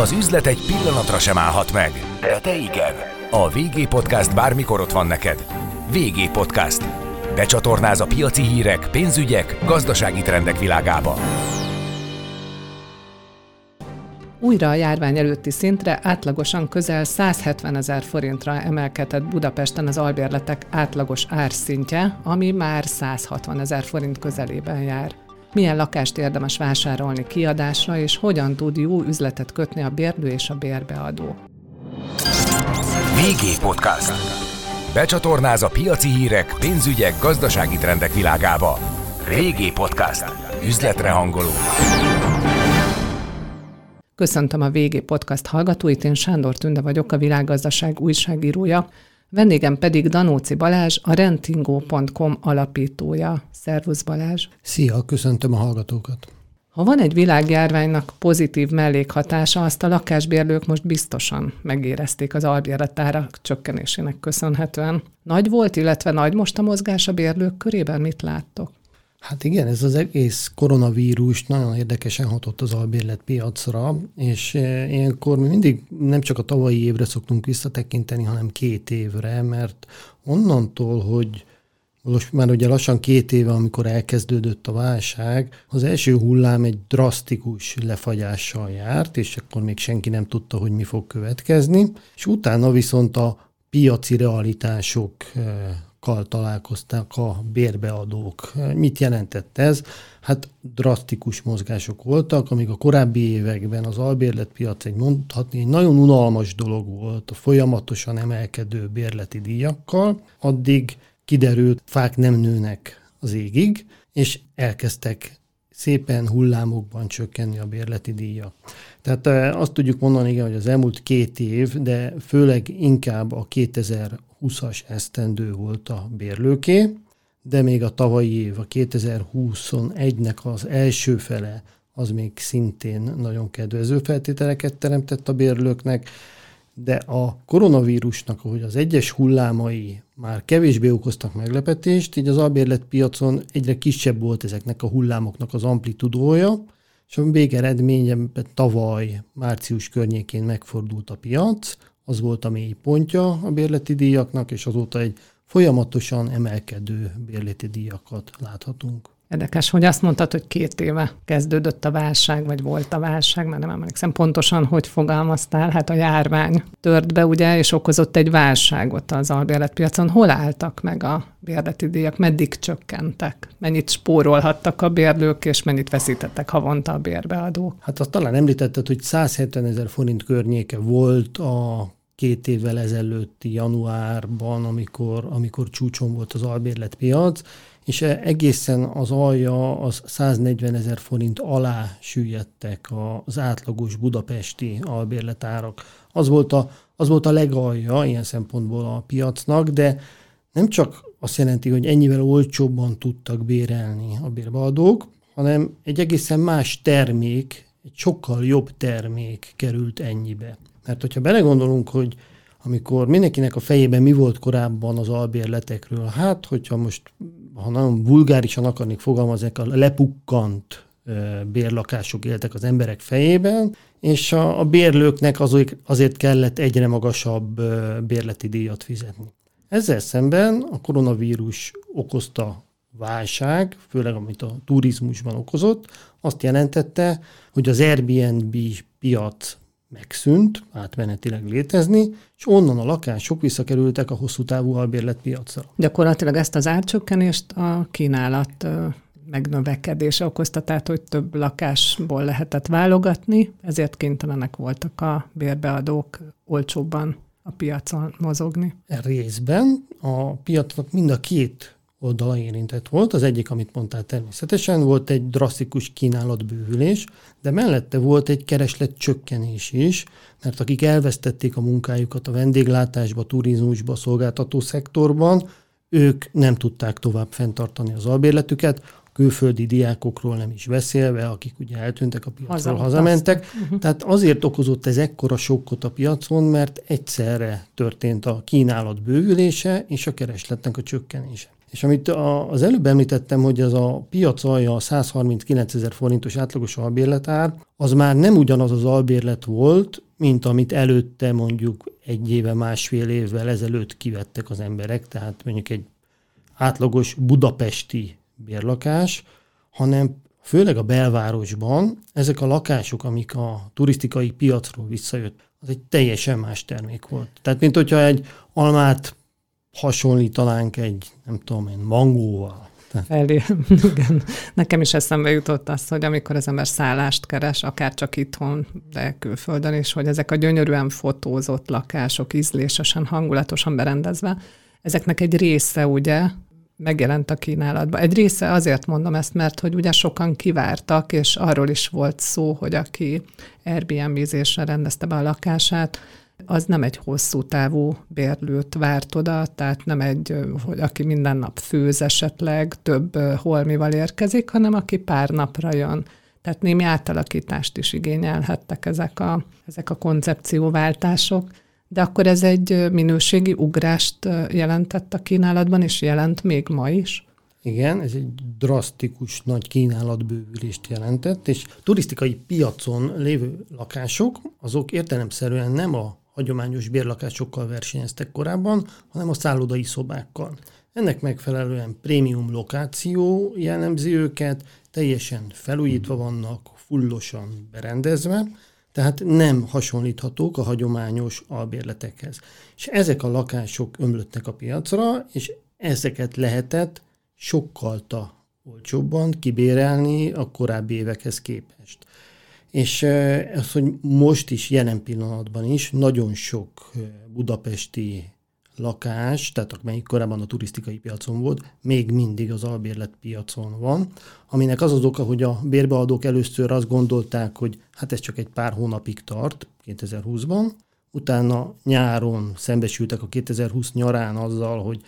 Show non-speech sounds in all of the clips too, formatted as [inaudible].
Az üzlet egy pillanatra sem állhat meg, de te igen. A VG Podcast bármikor ott van neked. VG Podcast. Becsatornáz a piaci hírek, pénzügyek, gazdasági trendek világába. Újra a járvány előtti szintre átlagosan közel 170 ezer forintra emelkedett Budapesten az albérletek átlagos árszintje, ami már 160 ezer forint közelében jár milyen lakást érdemes vásárolni kiadásra, és hogyan tud jó üzletet kötni a bérlő és a bérbeadó. VG Podcast. Becsatornáz a piaci hírek, pénzügyek, gazdasági trendek világába. VG Podcast. Üzletre hangoló. Köszöntöm a VG Podcast hallgatóit, én Sándor Tünde vagyok, a világgazdaság újságírója. Vendégem pedig Danóci Balázs, a rentingo.com alapítója. Szervusz Balázs! Szia, köszöntöm a hallgatókat! Ha van egy világjárványnak pozitív mellékhatása, azt a lakásbérlők most biztosan megérezték az albérletárak csökkenésének köszönhetően. Nagy volt, illetve nagy most a mozgás a bérlők körében? Mit láttok? Hát igen, ez az egész koronavírus nagyon érdekesen hatott az albérlet piacra, és e, ilyenkor mi mindig nem csak a tavalyi évre szoktunk visszatekinteni, hanem két évre, mert onnantól, hogy most már ugye lassan két éve, amikor elkezdődött a válság, az első hullám egy drasztikus lefagyással járt, és akkor még senki nem tudta, hogy mi fog következni, és utána viszont a piaci realitások e, kal találkoztak a bérbeadók. Mit jelentett ez? Hát drasztikus mozgások voltak, amíg a korábbi években az albérletpiac egy mondhatni egy nagyon unalmas dolog volt a folyamatosan emelkedő bérleti díjakkal, addig kiderült, fák nem nőnek az égig, és elkezdtek szépen hullámokban csökkenni a bérleti díjak. Tehát azt tudjuk mondani, igen, hogy az elmúlt két év, de főleg inkább a 2020-as esztendő volt a bérlőké, de még a tavalyi év, a 2021-nek az első fele, az még szintén nagyon kedvező feltételeket teremtett a bérlőknek, de a koronavírusnak, ahogy az egyes hullámai már kevésbé okoztak meglepetést, így az albérletpiacon egyre kisebb volt ezeknek a hullámoknak az amplitudója, és a végeredményben tavaly március környékén megfordult a piac, az volt a mély pontja a bérleti díjaknak, és azóta egy folyamatosan emelkedő bérleti díjakat láthatunk. Érdekes, hogy azt mondtad, hogy két éve kezdődött a válság, vagy volt a válság, mert nem emlékszem pontosan, hogy fogalmaztál. Hát a járvány tört be, ugye, és okozott egy válságot az albérletpiacon. Hol álltak meg a bérleti díjak, meddig csökkentek? Mennyit spórolhattak a bérlők, és mennyit veszítettek havonta a bérbeadók? Hát azt talán említetted, hogy 170 ezer forint környéke volt a két évvel ezelőtti januárban, amikor, amikor csúcson volt az albérletpiac, és e- egészen az alja az 140 ezer forint alá süllyedtek az átlagos budapesti albérletárak. Az volt a, az volt a legalja ilyen szempontból a piacnak, de nem csak azt jelenti, hogy ennyivel olcsóbban tudtak bérelni a bérbeadók, hanem egy egészen más termék, egy sokkal jobb termék került ennyibe. Mert hogyha belegondolunk, hogy amikor mindenkinek a fejében mi volt korábban az albérletekről, hát hogyha most, ha nagyon vulgárisan akarnék fogalmazni, a lepukkant bérlakások éltek az emberek fejében, és a, a bérlőknek azért, azért kellett egyre magasabb bérleti díjat fizetni. Ezzel szemben a koronavírus okozta válság, főleg amit a turizmusban okozott, azt jelentette, hogy az Airbnb piac megszűnt, átmenetileg létezni, és onnan a lakások visszakerültek a hosszú távú albérletpiacra. Gyakorlatilag ezt az árcsökkenést a kínálat megnövekedése okozta, tehát hogy több lakásból lehetett válogatni, ezért kénytelenek voltak a bérbeadók olcsóbban a piacon mozogni. E részben a piacnak mind a két oldala érintett volt. Az egyik, amit mondtál természetesen, volt egy drasztikus kínálatbővülés, de mellette volt egy kereslet csökkenés is, mert akik elvesztették a munkájukat a vendéglátásba, turizmusba, szolgáltató szektorban, ők nem tudták tovább fenntartani az albérletüket, a külföldi diákokról nem is beszélve, akik ugye eltűntek a piacról, hazamentek. Uh-huh. Tehát azért okozott ez ekkora sokkot a piacon, mert egyszerre történt a kínálat bővülése és a keresletnek a csökkenése. És amit az előbb említettem, hogy az a piac alja a 139 ezer forintos átlagos albérletár, az már nem ugyanaz az albérlet volt, mint amit előtte mondjuk egy éve, másfél évvel ezelőtt kivettek az emberek, tehát mondjuk egy átlagos budapesti bérlakás, hanem főleg a belvárosban ezek a lakások, amik a turisztikai piacról visszajött, az egy teljesen más termék volt. Tehát, mint hogyha egy almát hasonlítanánk egy, nem tudom én, mangóval. Elé, [laughs] igen. Nekem is eszembe jutott az, hogy amikor az ember szállást keres, akár csak itthon, de külföldön is, hogy ezek a gyönyörűen fotózott lakások, ízlésesen, hangulatosan berendezve, ezeknek egy része ugye megjelent a kínálatban. Egy része azért mondom ezt, mert hogy ugye sokan kivártak, és arról is volt szó, hogy aki Airbnb-zésre rendezte be a lakását, az nem egy hosszú távú bérlőt várt oda, tehát nem egy, hogy aki minden nap főz esetleg, több holmival érkezik, hanem aki pár napra jön. Tehát némi átalakítást is igényelhettek ezek a, ezek a koncepcióváltások, de akkor ez egy minőségi ugrást jelentett a kínálatban, és jelent még ma is? Igen, ez egy drasztikus nagy kínálatbővülést jelentett, és turisztikai piacon lévő lakások, azok értelemszerűen nem a hagyományos bérlakásokkal versenyeztek korábban, hanem a szállodai szobákkal. Ennek megfelelően prémium lokáció jellemzi őket, teljesen felújítva vannak, fullosan berendezve, tehát nem hasonlíthatók a hagyományos albérletekhez. És ezek a lakások ömlöttek a piacra, és ezeket lehetett sokkal olcsóbban kibérelni a korábbi évekhez képest. És az, hogy most is, jelen pillanatban is nagyon sok budapesti lakás, tehát amelyik korábban a turisztikai piacon volt, még mindig az albérlet piacon van, aminek az az oka, hogy a bérbeadók először azt gondolták, hogy hát ez csak egy pár hónapig tart, 2020-ban, utána nyáron szembesültek a 2020 nyarán azzal, hogy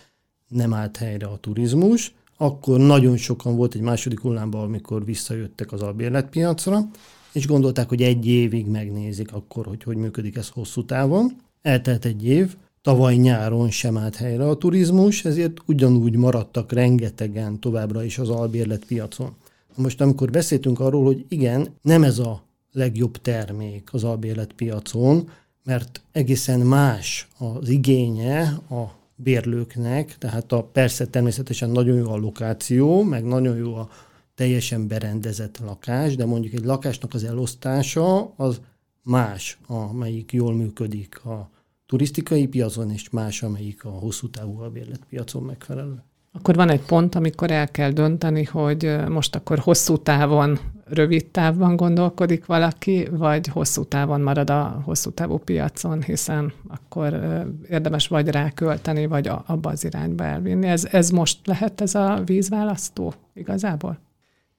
nem állt helyre a turizmus, akkor nagyon sokan volt egy második hullámban, amikor visszajöttek az albérletpiacra, és gondolták, hogy egy évig megnézik akkor, hogy hogy működik ez hosszú távon. Eltelt egy év, tavaly nyáron sem állt helyre a turizmus, ezért ugyanúgy maradtak rengetegen továbbra is az albérlet piacon. Most amikor beszéltünk arról, hogy igen, nem ez a legjobb termék az albérlet piacon, mert egészen más az igénye a bérlőknek, tehát a persze természetesen nagyon jó a lokáció, meg nagyon jó a teljesen berendezett lakás, de mondjuk egy lakásnak az elosztása az más, amelyik jól működik a turisztikai piacon, és más, amelyik a hosszú távú albérletpiacon megfelelő. Akkor van egy pont, amikor el kell dönteni, hogy most akkor hosszú távon, rövid távban gondolkodik valaki, vagy hosszú távon marad a hosszú távú piacon, hiszen akkor érdemes vagy rákölteni, vagy abba az irányba elvinni. Ez, ez most lehet ez a vízválasztó igazából?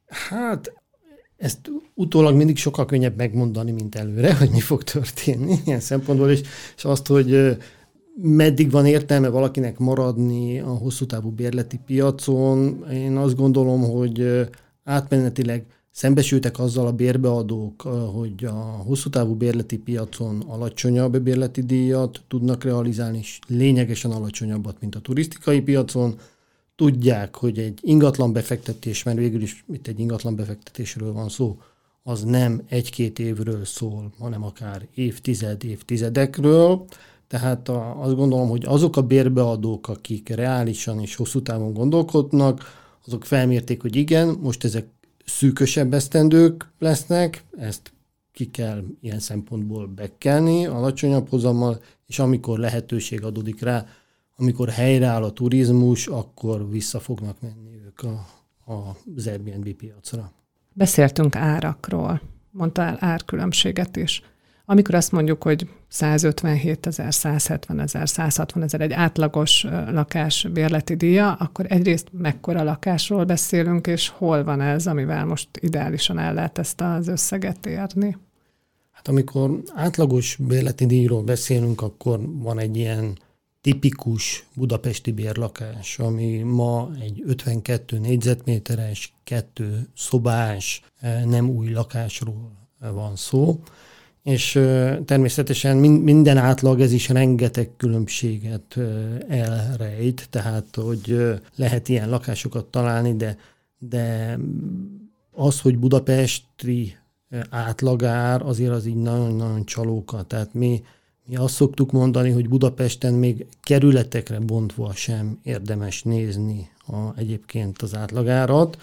Hát ezt utólag mindig sokkal könnyebb megmondani, mint előre, hogy mi fog történni ilyen szempontból, és, és azt, hogy meddig van értelme valakinek maradni a hosszú távú bérleti piacon, én azt gondolom, hogy átmenetileg szembesültek azzal a bérbeadók, hogy a hosszú távú bérleti piacon alacsonyabb bérleti díjat tudnak realizálni, és lényegesen alacsonyabbat, mint a turisztikai piacon, tudják, hogy egy ingatlan befektetés, mert végül is itt egy ingatlan befektetésről van szó, az nem egy-két évről szól, hanem akár évtized, évtizedekről. Tehát a, azt gondolom, hogy azok a bérbeadók, akik reálisan és hosszú távon gondolkodnak, azok felmérték, hogy igen, most ezek szűkösebb esztendők lesznek, ezt ki kell ilyen szempontból bekelni alacsonyabb hozammal, és amikor lehetőség adódik rá, amikor helyreáll a turizmus, akkor vissza fognak menni ők a, a, az Airbnb piacra. Beszéltünk árakról, mondtál árkülönbséget is. Amikor azt mondjuk, hogy 157 ezer, 170 ezer, 160 ezer egy átlagos lakás bérleti díja, akkor egyrészt mekkora lakásról beszélünk, és hol van ez, amivel most ideálisan el lehet ezt az összeget érni? Hát amikor átlagos bérleti díjról beszélünk, akkor van egy ilyen tipikus budapesti bérlakás, ami ma egy 52 négyzetméteres, kettő szobás, eh, nem új lakásról van szó, és természetesen minden átlag, ez is rengeteg különbséget elrejt, tehát hogy lehet ilyen lakásokat találni, de, de az, hogy budapesti átlagár, azért az így nagyon-nagyon csalóka. Tehát mi, mi azt szoktuk mondani, hogy Budapesten még kerületekre bontva sem érdemes nézni a, egyébként az átlagárat,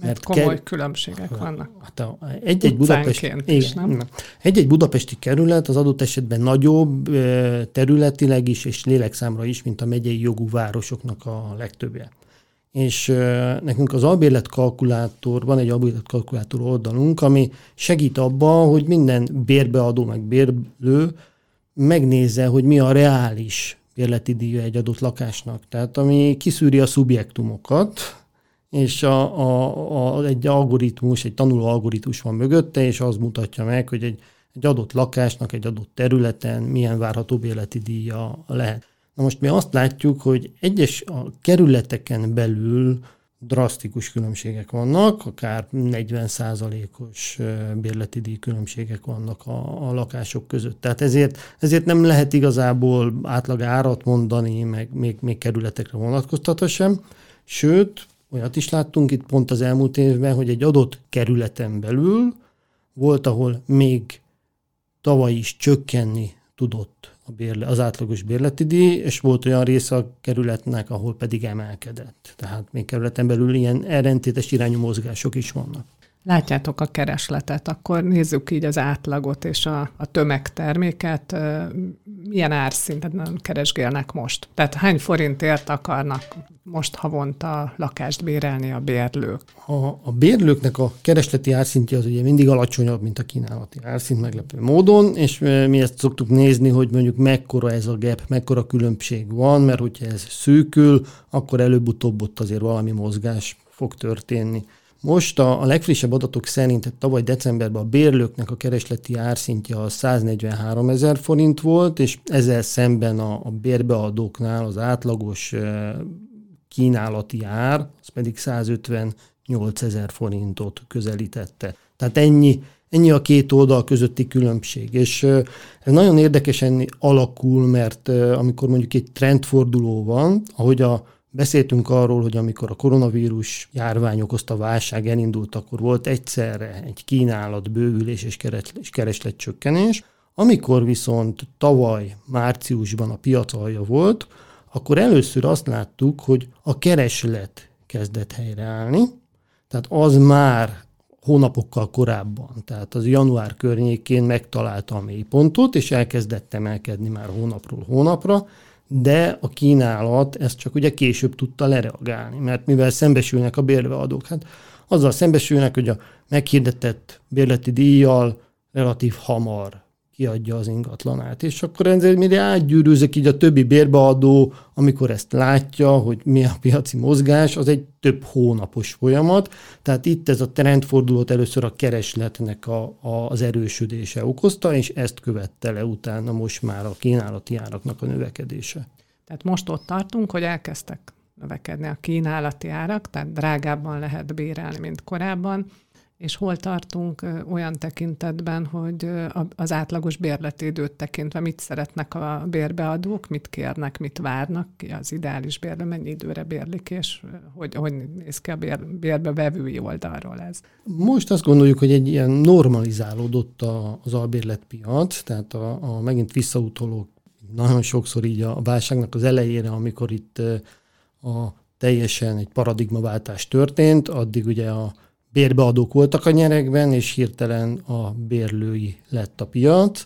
mert komoly ker- különbségek vannak. Hát egy-egy, Budapesti, is, nem? egy-egy budapesti kerület az adott esetben nagyobb területileg is és lélekszámra is, mint a megyei jogú városoknak a legtöbbje. És nekünk az albérlet kalkulátor, van egy albérlet kalkulátor oldalunk, ami segít abban, hogy minden bérbeadó meg bérlő megnézze, hogy mi a reális bérleti díja egy adott lakásnak. Tehát ami kiszűri a szubjektumokat, és a, a, a, egy algoritmus, egy tanuló algoritmus van mögötte, és az mutatja meg, hogy egy, egy adott lakásnak, egy adott területen milyen várható életi díja lehet. Na most mi azt látjuk, hogy egyes a kerületeken belül drasztikus különbségek vannak, akár 40%-os bérleti díj különbségek vannak a, a lakások között. Tehát ezért, ezért nem lehet igazából átlag árat mondani, meg még, még kerületekre vonatkoztatva sem. Sőt, Olyat is láttunk itt pont az elmúlt évben, hogy egy adott kerületen belül volt, ahol még tavaly is csökkenni tudott a bérle, az átlagos bérleti díj, és volt olyan része a kerületnek, ahol pedig emelkedett. Tehát még kerületen belül ilyen ellentétes irányú mozgások is vannak látjátok a keresletet, akkor nézzük így az átlagot és a, a tömegterméket, milyen árszinten keresgélnek most? Tehát hány forintért akarnak most havonta lakást bérelni a bérlők? A, a bérlőknek a keresleti árszintje az ugye mindig alacsonyabb, mint a kínálati árszint meglepő módon, és mi ezt szoktuk nézni, hogy mondjuk mekkora ez a gap, mekkora különbség van, mert hogyha ez szűkül, akkor előbb-utóbb ott azért valami mozgás fog történni. Most a, a legfrissebb adatok szerint tavaly decemberben a bérlőknek a keresleti árszintje a 143 ezer forint volt, és ezzel szemben a, a bérbeadóknál az átlagos kínálati ár, az pedig 158 ezer forintot közelítette. Tehát ennyi, ennyi a két oldal közötti különbség. És ez nagyon érdekesen alakul, mert amikor mondjuk egy trendforduló van, ahogy a Beszéltünk arról, hogy amikor a koronavírus járvány okozta válság elindult, akkor volt egyszerre egy kínálat, bővülés és kereslet csökkenés. Amikor viszont tavaly márciusban a piac alja volt, akkor először azt láttuk, hogy a kereslet kezdett helyreállni, tehát az már hónapokkal korábban, tehát az január környékén megtalálta a mélypontot, és elkezdett emelkedni már hónapról hónapra, de a kínálat ezt csak ugye később tudta lereagálni, mert mivel szembesülnek a bérbeadók, hát azzal szembesülnek, hogy a meghirdetett bérleti díjjal relatív hamar kiadja az ingatlanát. És akkor ezért mire átgyűrűzik így a többi bérbeadó, amikor ezt látja, hogy mi a piaci mozgás, az egy több hónapos folyamat. Tehát itt ez a trendfordulót először a keresletnek a, a, az erősödése okozta, és ezt követte le utána most már a kínálati áraknak a növekedése. Tehát most ott tartunk, hogy elkezdtek növekedni a kínálati árak, tehát drágábban lehet bérelni, mint korábban és hol tartunk olyan tekintetben, hogy az átlagos bérleti időt tekintve mit szeretnek a bérbeadók, mit kérnek, mit várnak, ki az ideális bérbe, mennyi időre bérlik, és hogy, hogy néz ki a bér, bérbevevői oldalról ez? Most azt gondoljuk, hogy egy ilyen normalizálódott az albérletpiac, tehát a, a megint visszautoló nagyon sokszor így a válságnak az elejére, amikor itt a teljesen egy paradigmaváltás történt, addig ugye a bérbeadók voltak a nyerekben, és hirtelen a bérlői lett a piac.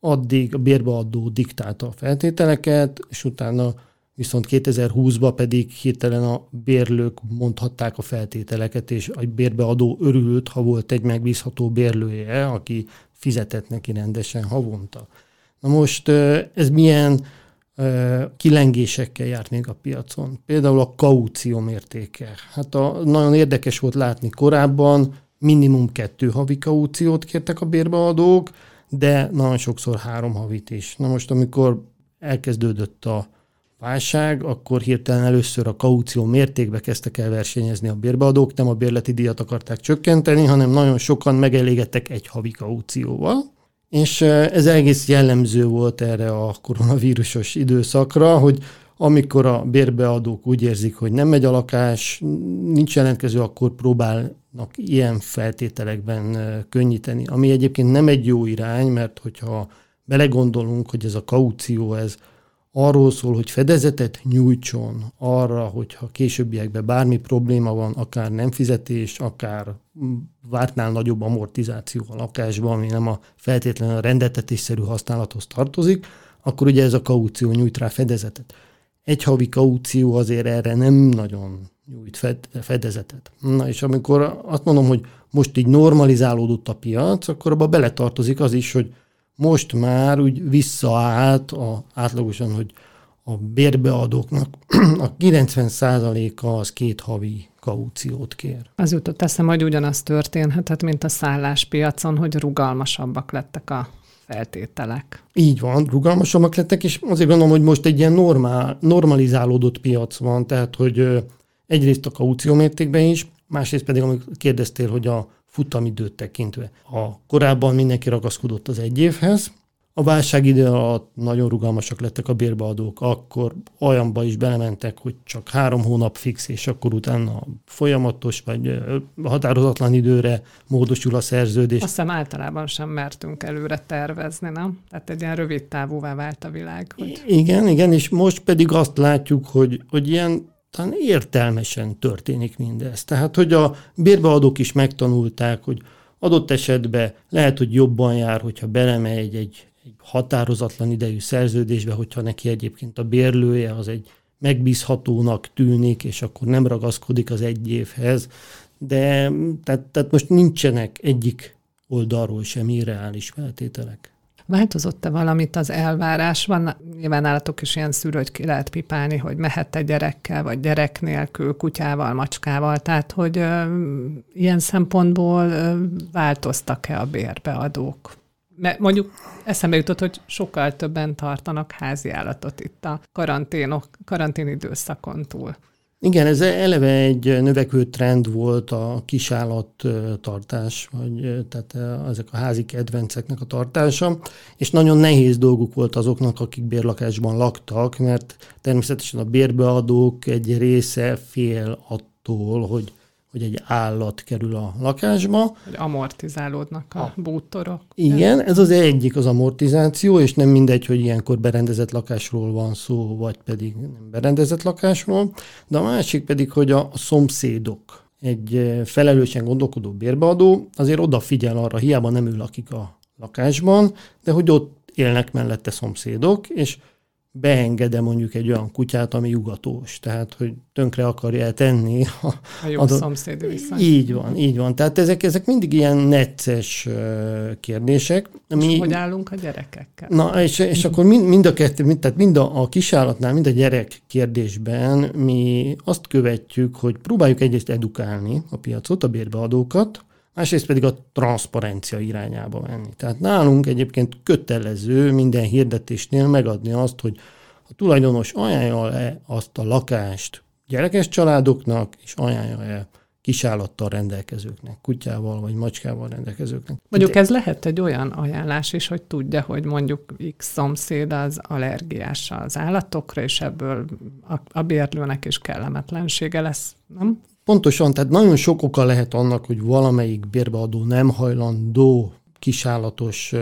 Addig a bérbeadó diktálta a feltételeket, és utána viszont 2020-ban pedig hirtelen a bérlők mondhatták a feltételeket, és a bérbeadó örült, ha volt egy megbízható bérlője, aki fizetett neki rendesen havonta. Na most ez milyen kilengésekkel járt még a piacon. Például a kaució mértéke. Hát a, nagyon érdekes volt látni korábban, minimum kettő havi kauciót kértek a bérbeadók, de nagyon sokszor három havit is. Na most, amikor elkezdődött a válság, akkor hirtelen először a kaució mértékbe kezdtek el versenyezni a bérbeadók, nem a bérleti díjat akarták csökkenteni, hanem nagyon sokan megelégedtek egy havi kaucióval, És ez egész jellemző volt erre a koronavírusos időszakra, hogy amikor a bérbeadók úgy érzik, hogy nem megy a lakás, nincs jelentkező, akkor próbálnak ilyen feltételekben könnyíteni. Ami egyébként nem egy jó irány, mert hogyha belegondolunk, hogy ez a kaució, ez arról szól, hogy fedezetet nyújtson arra, hogyha későbbiekben bármi probléma van, akár nem fizetés, akár vártnál nagyobb amortizáció a lakásban, ami nem a feltétlenül a rendetetésszerű használathoz tartozik, akkor ugye ez a kaució nyújt rá fedezetet. Egy havi kaució azért erre nem nagyon nyújt fedezetet. Na és amikor azt mondom, hogy most így normalizálódott a piac, akkor abba beletartozik az is, hogy most már úgy visszaállt a, átlagosan, hogy a bérbeadóknak [clears throat] a 90%-a az két havi kauciót kér. Az jutott eszem, hogy ugyanaz történhetett, mint a szálláspiacon, hogy rugalmasabbak lettek a feltételek. Így van, rugalmasabbak lettek, és azért gondolom, hogy most egy ilyen normál, normalizálódott piac van, tehát hogy egyrészt a kaució mértékben is, másrészt pedig, amit kérdeztél, hogy a futamidőt tekintve. A korábban mindenki ragaszkodott az egy évhez, a válság idő alatt nagyon rugalmasak lettek a bérbeadók, akkor olyanba is belementek, hogy csak három hónap fix, és akkor utána folyamatos vagy határozatlan időre módosul a szerződés. Azt hiszem általában sem mertünk előre tervezni, nem? Tehát egy ilyen rövid távúvá vált a világ. Hogy... Igen, igen, és most pedig azt látjuk, hogy, hogy ilyen talán értelmesen történik mindez. Tehát, hogy a bérbeadók is megtanulták, hogy adott esetben lehet, hogy jobban jár, hogyha belemegy egy, egy határozatlan idejű szerződésbe, hogyha neki egyébként a bérlője az egy megbízhatónak tűnik, és akkor nem ragaszkodik az egy évhez. De tehát, tehát most nincsenek egyik oldalról sem irreális feltételek. Változott-e valamit az elvárás? Van nyilván nálatok is ilyen szűrő, hogy ki lehet pipálni, hogy mehet-e gyerekkel, vagy gyerek nélkül, kutyával, macskával, tehát hogy ö, ilyen szempontból ö, változtak-e a bérbeadók? Mert mondjuk eszembe jutott, hogy sokkal többen tartanak házi állatot itt a karanténok, karantén időszakon túl. Igen, ez eleve egy növekvő trend volt a kisállattartás, vagy tehát ezek a házi kedvenceknek a tartása, és nagyon nehéz dolguk volt azoknak, akik bérlakásban laktak, mert természetesen a bérbeadók egy része fél attól, hogy hogy egy állat kerül a lakásba. Hogy amortizálódnak a, a bútorok. Igen, ez az egyik az amortizáció, és nem mindegy, hogy ilyenkor berendezett lakásról van szó, vagy pedig nem berendezett lakásról. De a másik pedig, hogy a, a szomszédok, egy eh, felelősen gondolkodó bérbeadó azért odafigyel arra, hiába nem ő lakik a lakásban, de hogy ott élnek mellette szomszédok, és beengedem mondjuk egy olyan kutyát, ami ugatós, tehát hogy tönkre akarja tenni. A, a jó adott... szomszéd viszony. Így van, így van. Tehát ezek, ezek mindig ilyen necces kérdések. Ami... És hogy állunk a gyerekekkel? Na, és, és akkor mind, mind a kettő, mind, tehát mind a, a kisállatnál, mind a gyerek kérdésben mi azt követjük, hogy próbáljuk egyrészt edukálni a piacot, a bérbeadókat, másrészt pedig a transzparencia irányába menni. Tehát nálunk egyébként kötelező minden hirdetésnél megadni azt, hogy a tulajdonos ajánlja-e azt a lakást gyerekes családoknak, és ajánlja-e kisállattal rendelkezőknek, kutyával vagy macskával rendelkezőknek. Mondjuk ez lehet egy olyan ajánlás is, hogy tudja, hogy mondjuk X szomszéd az allergiás az állatokra, és ebből a, a bérlőnek is kellemetlensége lesz, nem? Pontosan, tehát nagyon sok oka lehet annak, hogy valamelyik bérbeadó nem hajlandó kisállatos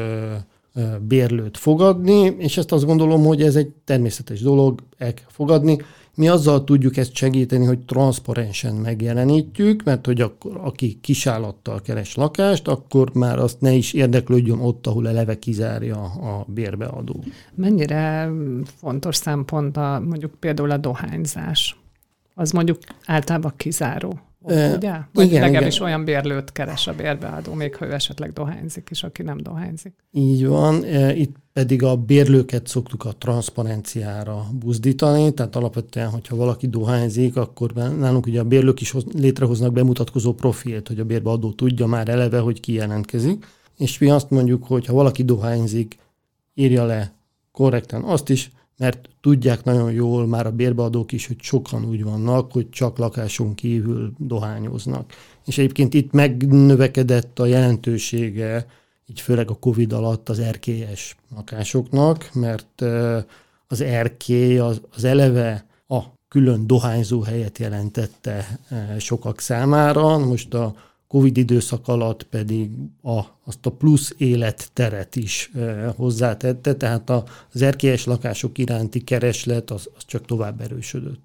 bérlőt fogadni, és ezt azt gondolom, hogy ez egy természetes dolog, el kell fogadni. Mi azzal tudjuk ezt segíteni, hogy transzparensen megjelenítjük, mert hogy akkor, aki kisállattal keres lakást, akkor már azt ne is érdeklődjön ott, ahol eleve kizárja a bérbeadó. Mennyire fontos szempont a, mondjuk például a dohányzás? Az mondjuk általában kizáró. Ugye? Vagy igen, legalábbis igen. olyan bérlőt keres a bérbeadó, még ha ő esetleg dohányzik is, aki nem dohányzik. Így van, itt pedig a bérlőket szoktuk a transzparenciára buzdítani, tehát alapvetően, hogyha valaki dohányzik, akkor nálunk ugye a bérlők is létrehoznak bemutatkozó profilt, hogy a bérbeadó tudja már eleve, hogy ki jelentkezik, és mi azt mondjuk, hogy ha valaki dohányzik, írja le korrekten azt is, mert tudják nagyon jól már a bérbeadók is, hogy sokan úgy vannak, hogy csak lakáson kívül dohányoznak. És egyébként itt megnövekedett a jelentősége így főleg a Covid alatt az erkélyes lakásoknak, mert az erkély az, az eleve a külön dohányzó helyet jelentette sokak számára. Most a Covid időszak alatt pedig a, azt a plusz életteret is e, hozzátette, tehát a, az erkélyes lakások iránti kereslet az, az csak tovább erősödött.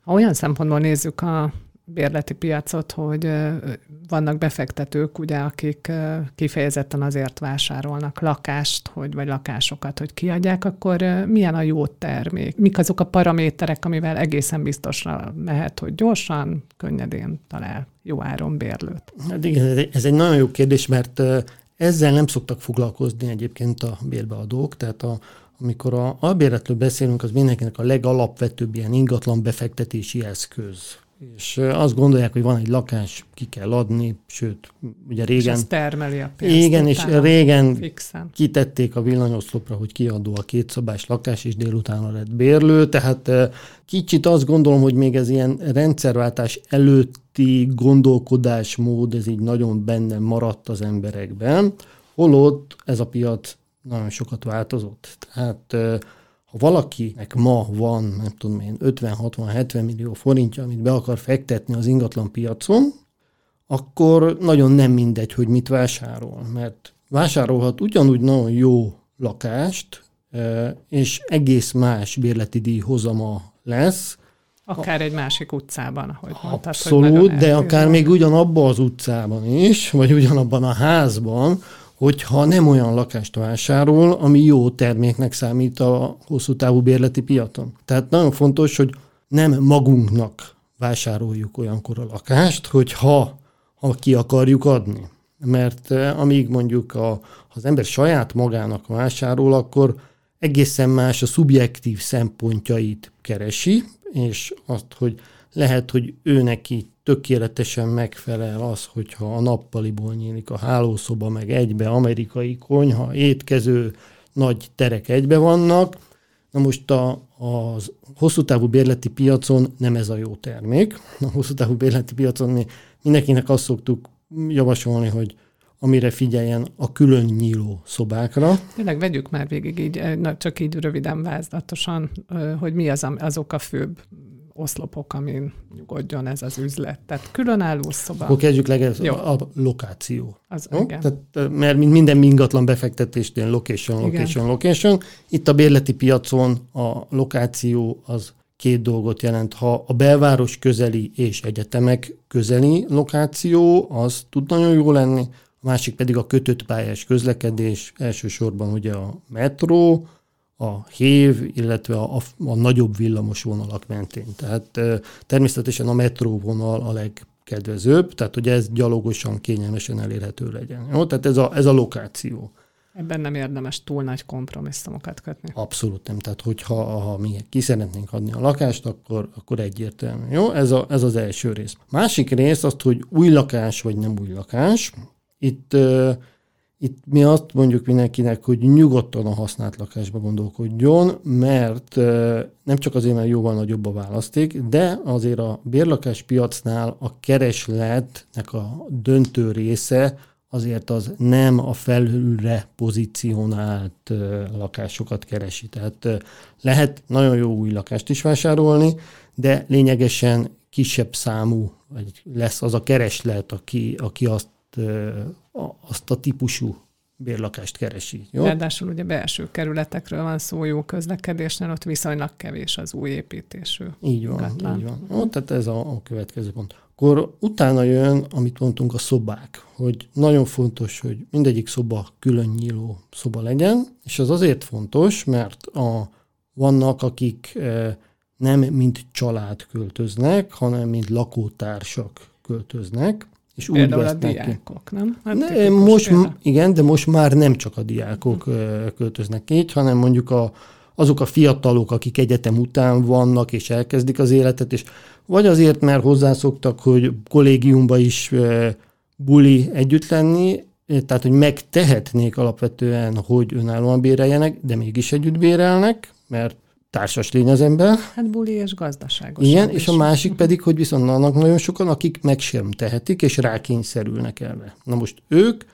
Ha olyan szempontból nézzük a bérleti piacot, hogy vannak befektetők, ugye, akik kifejezetten azért vásárolnak lakást, hogy, vagy lakásokat, hogy kiadják, akkor milyen a jó termék? Mik azok a paraméterek, amivel egészen biztosra lehet, hogy gyorsan, könnyedén talál jó áron bérlőt? Hát igen, ez egy nagyon jó kérdés, mert ezzel nem szoktak foglalkozni egyébként a bérbeadók, tehát a, amikor a albérletről beszélünk, az mindenkinek a legalapvetőbb ilyen ingatlan befektetési eszköz és azt gondolják, hogy van egy lakás, ki kell adni, sőt, ugye régen... És termeli a pénzt. Igen, és régen fixen. kitették a villanyoszlopra, hogy kiadó a kétszobás lakás, és délután lett bérlő, tehát kicsit azt gondolom, hogy még ez ilyen rendszerváltás előtti gondolkodásmód, ez így nagyon benne maradt az emberekben, holott ez a piac nagyon sokat változott. Tehát ha valakinek ma van, nem tudom én, 50-60-70 millió forintja, amit be akar fektetni az ingatlan piacon, akkor nagyon nem mindegy, hogy mit vásárol, mert vásárolhat ugyanúgy nagyon jó lakást, és egész más bérleti díj hozama lesz. Akár egy másik utcában, ahogy mondtad. Abszolút, de akár még ugyanabban az utcában is, vagy ugyanabban a házban, hogyha nem olyan lakást vásárol, ami jó terméknek számít a hosszú távú bérleti piacon. Tehát nagyon fontos, hogy nem magunknak vásároljuk olyankor a lakást, hogy ha, ki akarjuk adni. Mert eh, amíg mondjuk a, az ember saját magának vásárol, akkor egészen más a szubjektív szempontjait keresi, és azt, hogy lehet, hogy ő neki tökéletesen megfelel az, hogyha a nappaliból nyílik a hálószoba, meg egybe amerikai konyha, étkező, nagy terek egybe vannak. Na most a, az hosszú távú bérleti piacon nem ez a jó termék. A hosszú távú bérleti piacon mi mindenkinek azt szoktuk javasolni, hogy amire figyeljen a külön nyíló szobákra. Tényleg vegyük már végig így, na, csak így röviden vázlatosan, hogy mi az, azok a főbb oszlopok, amin nyugodjon ez az üzlet. Tehát különálló szoba. Akkor kezdjük legelőször a lokáció. Az, igen. Tehát, mert minden ingatlan befektetésnél location, location, igen. location. Itt a bérleti piacon a lokáció az két dolgot jelent. Ha a belváros közeli és egyetemek közeli lokáció, az tud nagyon jó lenni, a másik pedig a kötött pályás közlekedés, elsősorban ugye a metró, a hév, illetve a, a, a nagyobb villamos vonalak mentén. Tehát természetesen a metróvonal a legkedvezőbb, tehát hogy ez gyalogosan, kényelmesen elérhető legyen. Jó? Tehát ez a, ez a lokáció. Ebben nem érdemes túl nagy kompromisszumokat kötni. Abszolút nem. Tehát, hogyha ha mi ki szeretnénk adni a lakást, akkor, akkor egyértelmű. Jó? Ez, a, ez az első rész. Másik rész azt, hogy új lakás vagy nem új lakás. Itt itt mi azt mondjuk mindenkinek, hogy nyugodtan a használt lakásba gondolkodjon, mert nem csak azért, mert jóval nagyobb a választék, de azért a bérlakás piacnál a keresletnek a döntő része azért az nem a felülre pozícionált lakásokat keresi. Tehát lehet nagyon jó új lakást is vásárolni, de lényegesen kisebb számú vagy lesz az a kereslet, aki, aki azt azt a típusú bérlakást keresi. Jó? Ráadásul ugye belső kerületekről van szó, jó közlekedésnél, ott viszonylag kevés az új építésű. Így van, gatlan. így van. Ó, tehát ez a, a következő pont. Akkor utána jön, amit mondtunk, a szobák, hogy nagyon fontos, hogy mindegyik szoba külön nyíló szoba legyen, és az azért fontos, mert a, vannak, akik e, nem mint család költöznek, hanem mint lakótársak költöznek, és úgy Például a diákok, ki. nem? Hát ne, most, igen, de most már nem csak a diákok hm. költöznek így, hanem mondjuk a, azok a fiatalok, akik egyetem után vannak, és elkezdik az életet, és vagy azért, mert hozzászoktak, hogy kollégiumba is buli együtt lenni, tehát, hogy megtehetnék alapvetően, hogy önállóan béreljenek, de mégis együtt bérelnek, mert társas lény az ember. Hát buli és gazdaságos. Igen, és a másik pedig, hogy viszont vannak nagyon sokan, akik meg sem tehetik, és rákényszerülnek erre. Na most ők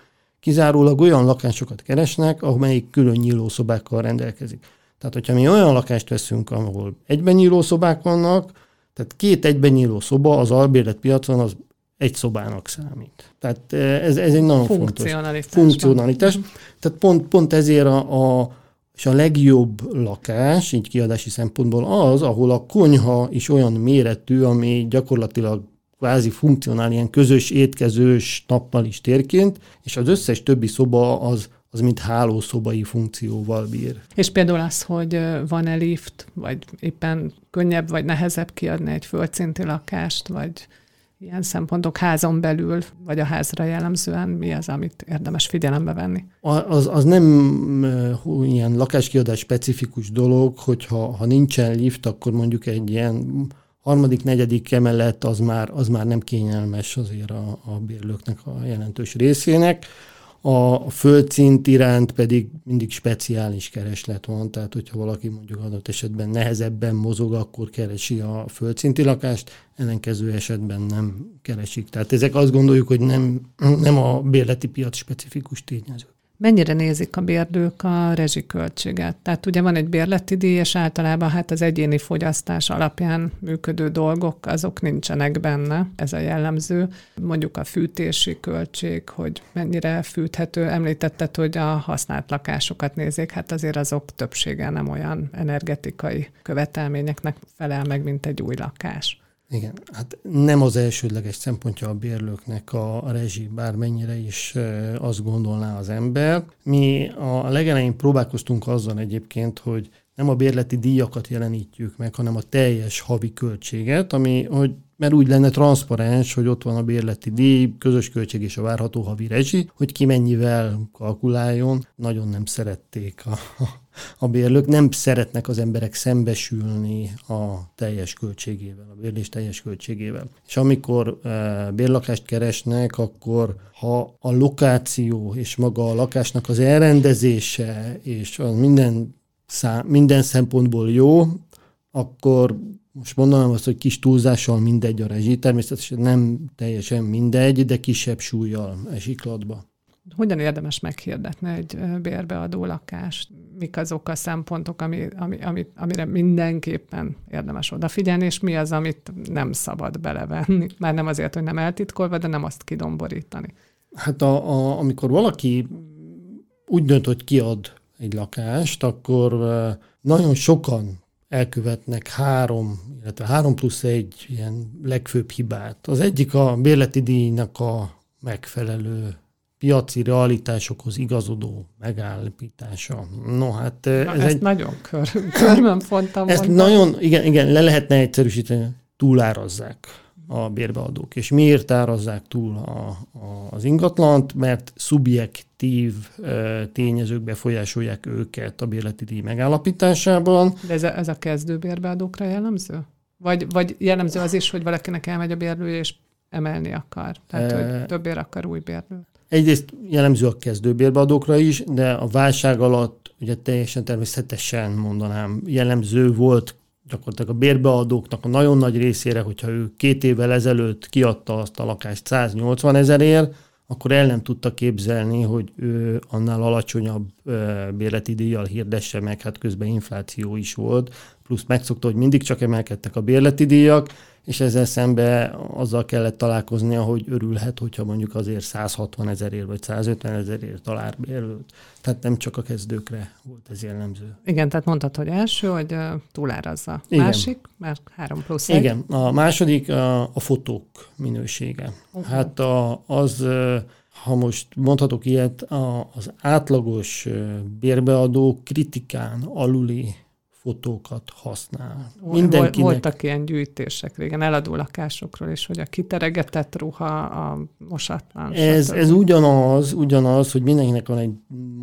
kizárólag olyan lakásokat keresnek, amelyik külön nyílószobákkal rendelkezik. Tehát, hogyha mi olyan lakást veszünk, ahol egyben nyíló szobák vannak, tehát két egyben nyíló szoba az albérlet piacon az egy szobának számít. Tehát ez, ez egy nagyon fontos funkcionalitás. Tehát pont, pont ezért a, a és a legjobb lakás, így kiadási szempontból az, ahol a konyha is olyan méretű, ami gyakorlatilag kvázi funkcionál ilyen közös étkezős nappali térként, és az összes többi szoba az, az mint hálószobai funkcióval bír. És például az, hogy van-e lift, vagy éppen könnyebb vagy nehezebb kiadni egy földszinti lakást, vagy ilyen szempontok házon belül, vagy a házra jellemzően mi az, amit érdemes figyelembe venni? Az, az nem ilyen lakáskiadás specifikus dolog, hogyha ha nincsen lift, akkor mondjuk egy ilyen harmadik, negyedik emelet az már, az már nem kényelmes azért a, a bérlőknek a jelentős részének. A földszint iránt pedig mindig speciális kereslet van, tehát hogyha valaki mondjuk adott esetben nehezebben mozog, akkor keresi a földszinti lakást, ellenkező esetben nem keresik. Tehát ezek azt gondoljuk, hogy nem, nem a bérleti piac specifikus tényezők. Mennyire nézik a bérlők a rezsiköltséget? Tehát ugye van egy bérleti díj, és általában hát az egyéni fogyasztás alapján működő dolgok, azok nincsenek benne, ez a jellemző. Mondjuk a fűtési költség, hogy mennyire fűthető. Említetted, hogy a használt lakásokat nézik, hát azért azok többsége nem olyan energetikai követelményeknek felel meg, mint egy új lakás. Igen, hát nem az elsődleges szempontja a bérlőknek a, a rezsi, bármennyire is azt gondolná az ember. Mi a legelején próbálkoztunk azzal egyébként, hogy nem a bérleti díjakat jelenítjük meg, hanem a teljes havi költséget, ami, hogy mert úgy lenne transzparens, hogy ott van a bérleti díj, közös költség és a várható havi rezsi, hogy ki mennyivel kalkuláljon. Nagyon nem szerették a, [laughs] a bérlők, nem szeretnek az emberek szembesülni a teljes költségével, a bérlés teljes költségével. És amikor e, bérlakást keresnek, akkor ha a lokáció és maga a lakásnak az elrendezése és az minden, szám, minden szempontból jó, akkor most mondanám azt, hogy kis túlzással mindegy a rezsi, természetesen nem teljesen mindegy, de kisebb súlyjal esik latba. Hogyan érdemes meghirdetni egy bérbeadó lakást? Mik azok a szempontok, ami, ami, ami, amire mindenképpen érdemes odafigyelni, és mi az, amit nem szabad belevenni? Már nem azért, hogy nem eltitkolva, de nem azt kidomborítani. Hát a, a, amikor valaki úgy dönt, hogy kiad egy lakást, akkor nagyon sokan elkövetnek három, illetve három plusz egy ilyen legfőbb hibát. Az egyik a bérleti díjnak a megfelelő piaci realitásokhoz igazodó megállapítása. No, hát Na, ez ezt egy, nagyon kör, körben [laughs] fontam Ezt mondani. nagyon, igen, igen, le lehetne egyszerűsíteni, túlárazzák a bérbeadók. És miért árazzák túl a, a, az ingatlant? Mert szubjektív e, tényezők befolyásolják őket a bérleti díj megállapításában. De ez a, ez a kezdő bérbeadókra jellemző? Vagy, vagy jellemző az is, hogy valakinek elmegy a bérlő, és emelni akar? Tehát, e, hogy többért akar új bérlőt? Egyrészt jellemző a kezdőbérbeadókra is, de a válság alatt ugye teljesen természetesen mondanám jellemző volt gyakorlatilag a bérbeadóknak a nagyon nagy részére, hogyha ő két évvel ezelőtt kiadta azt a lakást 180 ezerért, akkor el nem tudta képzelni, hogy ő annál alacsonyabb bérleti díjjal hirdesse meg, hát közben infláció is volt, plusz megszokta, hogy mindig csak emelkedtek a bérleti díjak, és ezzel szembe azzal kellett találkoznia, hogy örülhet, hogyha mondjuk azért 160 ezerért vagy 150 ezerért talál bérlőt. Tehát nem csak a kezdőkre volt ez jellemző. Igen, tehát mondtad, hogy első, hogy túlárazza. Igen. Másik, mert három plusz egy. Igen, a második a, a fotók minősége. Uh-huh. Hát a, az ha most mondhatok ilyet, az átlagos bérbeadó kritikán aluli fotókat használ. Mindenkinek... Voltak ilyen gyűjtések régen, eladó lakásokról is, hogy a kiteregetett ruha, a mosatlan. Ez, ez ugyanaz, ugyanaz, hogy mindenkinek van egy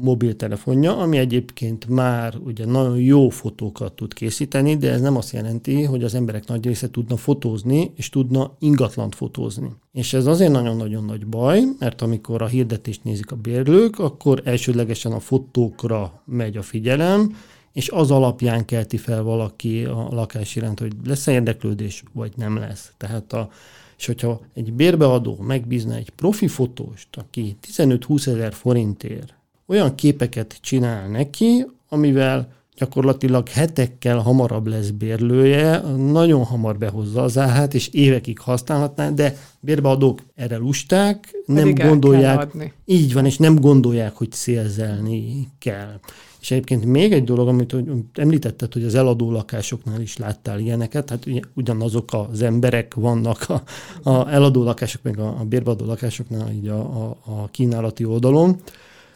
mobiltelefonja, ami egyébként már ugye nagyon jó fotókat tud készíteni, de ez nem azt jelenti, hogy az emberek nagy része tudna fotózni, és tudna ingatlant fotózni. És ez azért nagyon-nagyon nagy baj, mert amikor a hirdetést nézik a bérlők, akkor elsődlegesen a fotókra megy a figyelem, és az alapján kelti fel valaki a lakás iránt, hogy lesz-e érdeklődés, vagy nem lesz. Tehát a, És hogyha egy bérbeadó megbízna egy profi fotóst, aki 15-20 ezer forintért olyan képeket csinál neki, amivel gyakorlatilag hetekkel hamarabb lesz bérlője, nagyon hamar behozza az árát, és évekig használhatná, de bérbeadók erre lusták, nem Pedig gondolják, így van, és nem gondolják, hogy szélzelni kell. És egyébként még egy dolog, amit említetted, hogy az eladó lakásoknál is láttál ilyeneket, hát ugyanazok az emberek vannak a, a eladó lakások, meg a, a bérbeadó lakásoknál így a, a, a kínálati oldalon.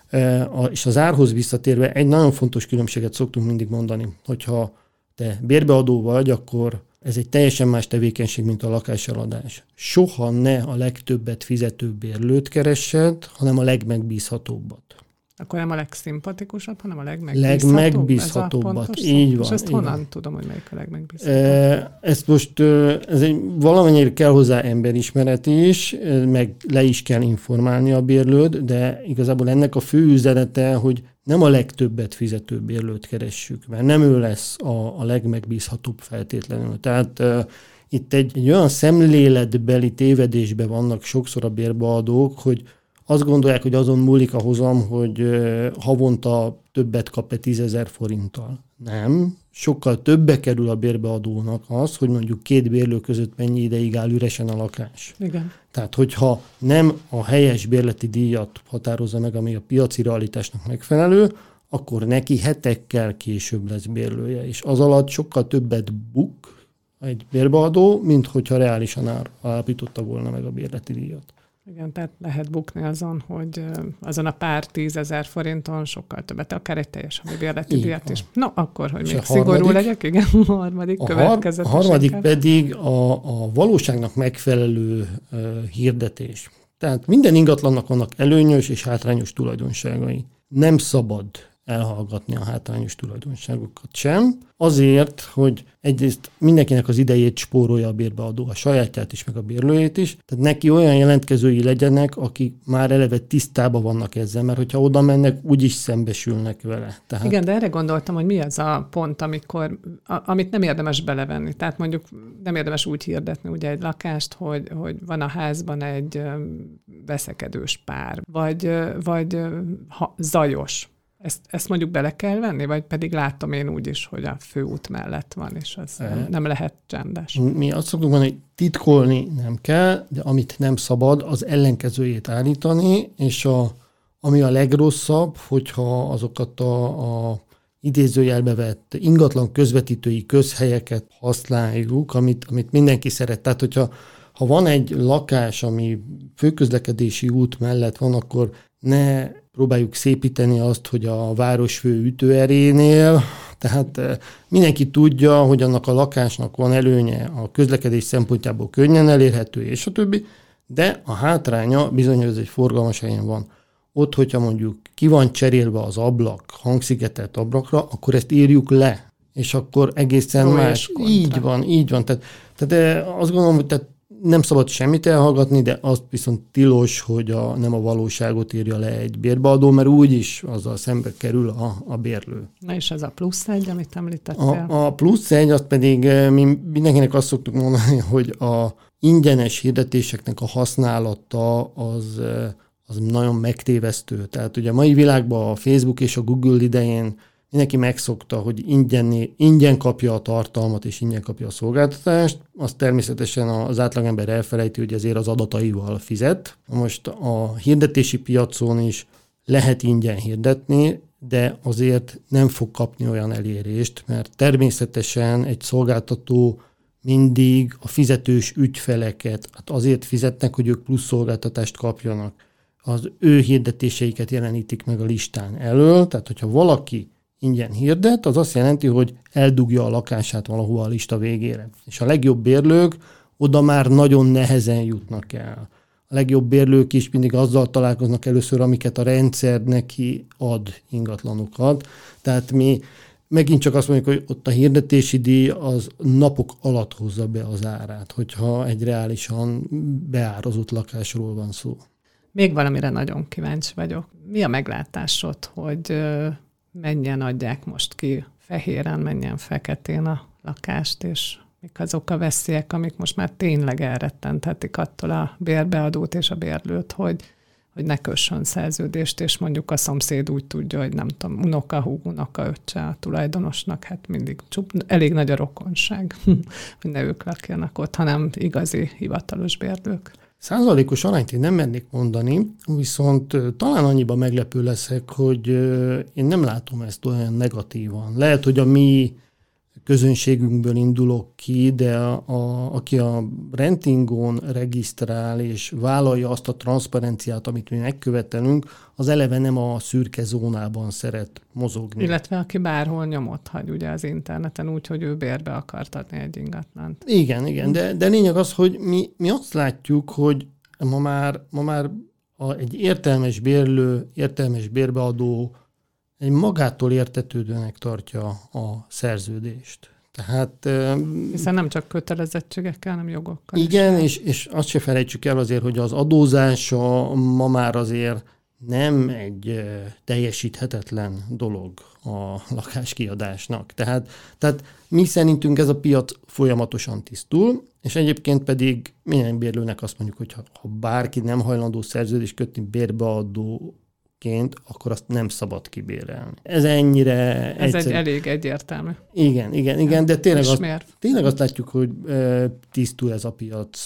E, a, és az árhoz visszatérve egy nagyon fontos különbséget szoktunk mindig mondani, hogyha te bérbeadó vagy, akkor ez egy teljesen más tevékenység, mint a lakáseladás. Soha ne a legtöbbet fizető bérlőt keressed, hanem a legmegbízhatóbbat. Akkor nem a legszimpatikusabb, hanem a legmegbízhatóbb. Legmegbízhatóbbat, így van, És ezt honnan van. tudom, hogy melyik a legmegbízhatóbb? Ezt most ez egy, valamennyire kell hozzá emberismeret is, meg le is kell informálni a bérlőt, de igazából ennek a fő üzenete, hogy nem a legtöbbet fizető bérlőt keressük, mert nem ő lesz a, a legmegbízhatóbb feltétlenül. Tehát itt egy, egy olyan szemléletbeli tévedésbe vannak sokszor a bérbeadók, hogy azt gondolják, hogy azon múlik a hozam, hogy havonta többet kap-e 10 ezer forinttal. Nem. Sokkal többe kerül a bérbeadónak az, hogy mondjuk két bérlő között mennyi ideig áll üresen a lakás. Igen. Tehát, hogyha nem a helyes bérleti díjat határozza meg, ami a piaci realitásnak megfelelő, akkor neki hetekkel később lesz bérlője, és az alatt sokkal többet buk egy bérbeadó, mint hogyha reálisan állapította volna meg a bérleti díjat. Igen, tehát lehet bukni azon, hogy azon a pár tízezer forinton sokkal többet, akár egy teljes havi bérleti díjat is. No, akkor, hogy És még szigorú harmadik? legyek, igen, [laughs] a harmadik A, har- a harmadik pedig a, a valóságnak megfelelő uh, hirdetés. Tehát minden ingatlannak vannak előnyös és hátrányos tulajdonságai. Nem szabad elhallgatni a hátrányos tulajdonságokat sem, azért, hogy egyrészt mindenkinek az idejét spórolja a bérbeadó, a sajátját is, meg a bérlőjét is, tehát neki olyan jelentkezői legyenek, akik már eleve tisztában vannak ezzel, mert hogyha oda mennek, úgyis szembesülnek vele. Tehát Igen, de erre gondoltam, hogy mi az a pont, amikor, a, amit nem érdemes belevenni. Tehát mondjuk nem érdemes úgy hirdetni ugye egy lakást, hogy, hogy van a házban egy veszekedős pár, vagy, vagy ha, zajos. Ezt, ezt mondjuk bele kell venni, vagy pedig látom én úgy is, hogy a főút mellett van, és az nem, nem lehet csendes. Mi azt szoktuk mondani, hogy titkolni nem kell, de amit nem szabad, az ellenkezőjét állítani, és a, ami a legrosszabb, hogyha azokat a, a idézőjelbe vett ingatlan közvetítői közhelyeket használjuk, amit, amit mindenki szeret. Tehát, hogyha ha van egy lakás, ami főközlekedési út mellett van, akkor ne próbáljuk szépíteni azt, hogy a városfő ütőerénél, tehát eh, mindenki tudja, hogy annak a lakásnak van előnye a közlekedés szempontjából könnyen elérhető, és a többi, de a hátránya bizony, hogy ez egy forgalmas helyen van. Ott, hogyha mondjuk ki van cserélve az ablak, hangszigetelt ablakra, akkor ezt írjuk le, és akkor egészen és más. kontra. Így van, így van. Tehát, tehát eh, azt gondolom, hogy tehát nem szabad semmit elhallgatni, de azt viszont tilos, hogy a, nem a valóságot írja le egy bérbeadó, mert úgyis azzal szembe kerül a, a bérlő. Na és ez a plusz egy, amit említettél. A, a plusz egy, azt pedig eh, mi mindenkinek azt szoktuk mondani, [laughs] hogy a ingyenes hirdetéseknek a használata az, eh, az nagyon megtévesztő. Tehát ugye a mai világban a Facebook és a Google idején mindenki megszokta, hogy ingyen, ingyen kapja a tartalmat és ingyen kapja a szolgáltatást. Azt természetesen az átlagember elfelejti, hogy ezért az adataival fizet. Most a hirdetési piacon is lehet ingyen hirdetni, de azért nem fog kapni olyan elérést, mert természetesen egy szolgáltató mindig a fizetős ügyfeleket, hát azért fizetnek, hogy ők plusz szolgáltatást kapjanak. Az ő hirdetéseiket jelenítik meg a listán elől, tehát hogyha valaki ingyen hirdet, az azt jelenti, hogy eldugja a lakását valahova a lista végére. És a legjobb bérlők oda már nagyon nehezen jutnak el. A legjobb bérlők is mindig azzal találkoznak először, amiket a rendszer neki ad ingatlanokat. Tehát mi megint csak azt mondjuk, hogy ott a hirdetési díj az napok alatt hozza be az árát, hogyha egy reálisan beárazott lakásról van szó. Még valamire nagyon kíváncsi vagyok. Mi a meglátásod, hogy ö, mennyien adják most ki fehéren, mennyien feketén a lakást, és mik azok a veszélyek, amik most már tényleg elrettenthetik attól a bérbeadót és a bérlőt, hogy, hogy ne kössön szerződést, és mondjuk a szomszéd úgy tudja, hogy nem tudom, unoka, húg, unoka, öccse a tulajdonosnak, hát mindig csup, elég nagy a rokonság, [laughs] hogy ne ők lakjanak ott, hanem igazi hivatalos bérlők. Százalékos arányt én nem mennék mondani, viszont talán annyiba meglepő leszek, hogy én nem látom ezt olyan negatívan. Lehet, hogy a mi közönségünkből indulok ki, de a, a, aki a rentingon regisztrál és vállalja azt a transzparenciát, amit mi megkövetelünk, az eleve nem a szürke zónában szeret mozogni. Illetve aki bárhol nyomot hagy ugye az interneten úgy, hogy ő bérbe akart adni egy ingatlant. Igen, igen, de, de lényeg az, hogy mi, mi azt látjuk, hogy ma már, ma már a, egy értelmes bérlő, értelmes bérbeadó egy magától értetődőnek tartja a szerződést. Tehát, Hiszen nem csak kötelezettségekkel, hanem jogokkal. Igen, és, és azt se felejtsük el azért, hogy az adózása ma már azért nem egy teljesíthetetlen dolog a lakáskiadásnak. Tehát, tehát mi szerintünk ez a piac folyamatosan tisztul, és egyébként pedig minden bérlőnek azt mondjuk, hogy ha, ha bárki nem hajlandó szerződést kötni bérbeadó ként, akkor azt nem szabad kibérelni. Ez ennyire Ez egyszerű. egy elég egyértelmű. Igen, igen, igen, de tényleg, azt, tényleg azt látjuk, hogy tisztul ez a piac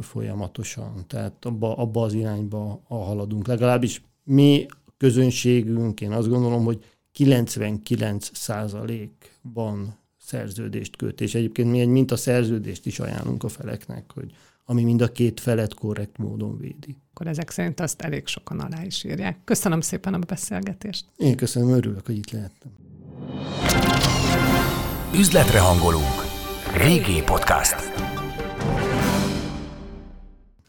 folyamatosan, tehát abba, abba az irányba haladunk. Legalábbis mi közönségünk, én azt gondolom, hogy 99 százalékban szerződést köt, és egyébként mi egy minta szerződést is ajánlunk a feleknek, hogy ami mind a két felet korrekt módon védi. Akkor ezek szerint azt elég sokan alá is írják. Köszönöm szépen a beszélgetést. Én köszönöm, örülök, hogy itt lehettem. Üzletre hangolunk. Régi podcast.